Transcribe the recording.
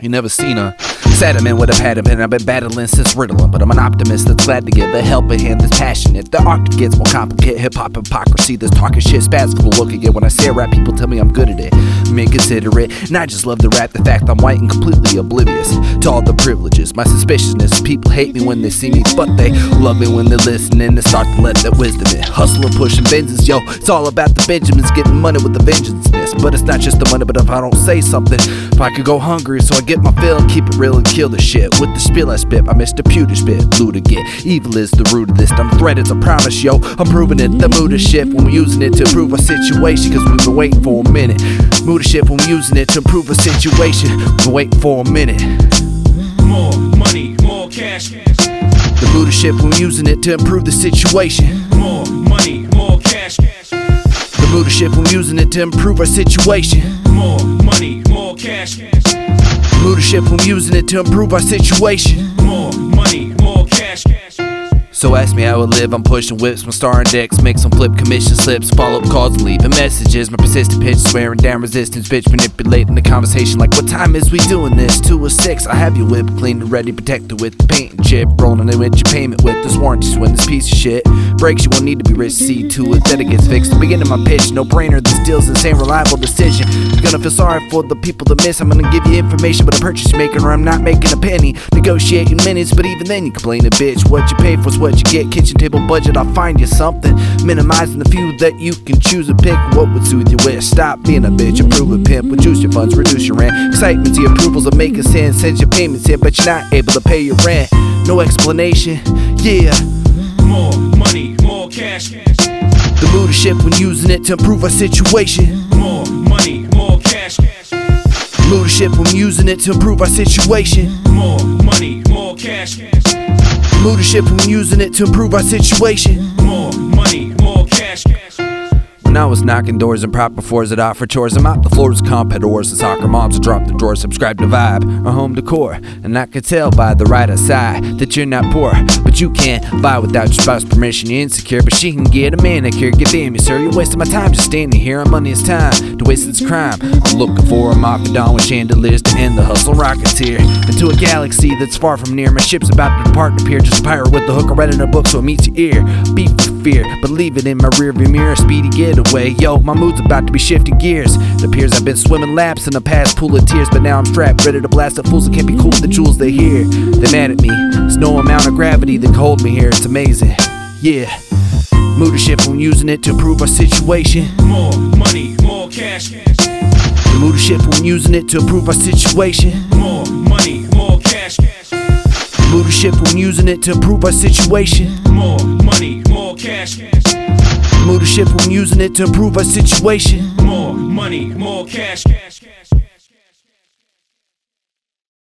You never seen a sadder man with a pattern, and I've been battling since Ritalin. But I'm an optimist that's glad to give a helping hand that's passionate. The art gets more complicated, hip hop hypocrisy, this talking shit, spastic look again. When I say rap, people tell me I'm good at it. Me consider it, and I just love to rap the fact I'm white and completely oblivious to all the privileges. My suspiciousness, people hate me when they see me, but they love me when they listen and they start to let that wisdom in. Hustler pushing Benzes, yo, it's all about the Benjamins getting money with the vengeance. But it's not just the money, but if I don't say something, if I could go hungry, so I get my fill and keep it real and kill the shit. With the spill I spit, I miss the pewter spit. Blue to get. Evil is the root of this. I'm threat, it's a promise, yo. I'm proving it. The mood shift when we're using it to improve our situation. Cause we've been waiting for a minute. Mood is shift when we're using it to improve our situation. We've been waiting for a minute. More money, more cash. The mood is shift when we're using it to improve the situation. More money, more cash. The mood is shift when we're using it to improve our situation. More money, more cash. Is shift using it to improve our situation. More money, more cash. So ask me how I live, I'm pushing whips, my star index, make some flip commission slips, follow up calls, and leaving messages. My persistent pitch, swearing down resistance, bitch, manipulating the conversation like what time is we doing this? Two or six, I have your whip clean and ready, protected with the paint and chip, rolling it with your payment with this warranty when this piece of shit breaks. You won't need to be rich, see to it that it gets fixed. The beginning of my pitch, no brainer, this deal's insane, reliable decision. You're gonna feel sorry for the people that miss. I'm gonna give you information, but a purchase you're making, or I'm not making a penny. Negotiating minutes, but even then you complain a bitch. What you pay for is what you get. Kitchen table budget, I'll find you something. Minimizing the few that you can choose and pick what would soothe your wish. Stop being a bitch, improve a pimp, reduce your funds, reduce your rent. Excitement to approvals of making sense, sends your payments in, but you're not able to pay your rent. No explanation, yeah. More money, more cash. The mood shift when using it to improve our situation. More money, more cash. Mood is shift when using it to improve our situation. More money, more cash. Mood is shift when using it to improve our situation. More money, more cash. When I was knocking doors and propping floors at offer chores, I'm out the floors, competitors, and soccer moms will drop the door, subscribe to Vibe or Home Decor. And I could tell by the right side that you're not poor, but you can't buy without your spouse's permission. You're insecure, but she can get a manicure. Get damn you, sir, you're wasting my time just standing here. And money is time to waste this crime. I'm looking for a mafia with chandeliers to end the hustle rocketeer into a galaxy that's far from near. My ship's about to depart and appear just a pirate with the hook. I read in a book so it meets your ear. Beat for fear, but leave it in my rearview mirror. Speedy getaway. Yo, my mood's about to be shifting gears. It appears I've been swimming laps in a past pool of tears, but now I'm strapped, ready to blast at fools that can't be cool with the jewels they hear. They're mad at me. There's no amount of gravity that can hold me here. It's amazing. Yeah. Mood is shift when using it to improve our situation. More money, more cash. The mood is shift when using it to improve our situation. More money, more cash. The mood is shift when using it to improve our situation. More money, more cash. The mood is shift using it to improve our situation. More money, more cash cash.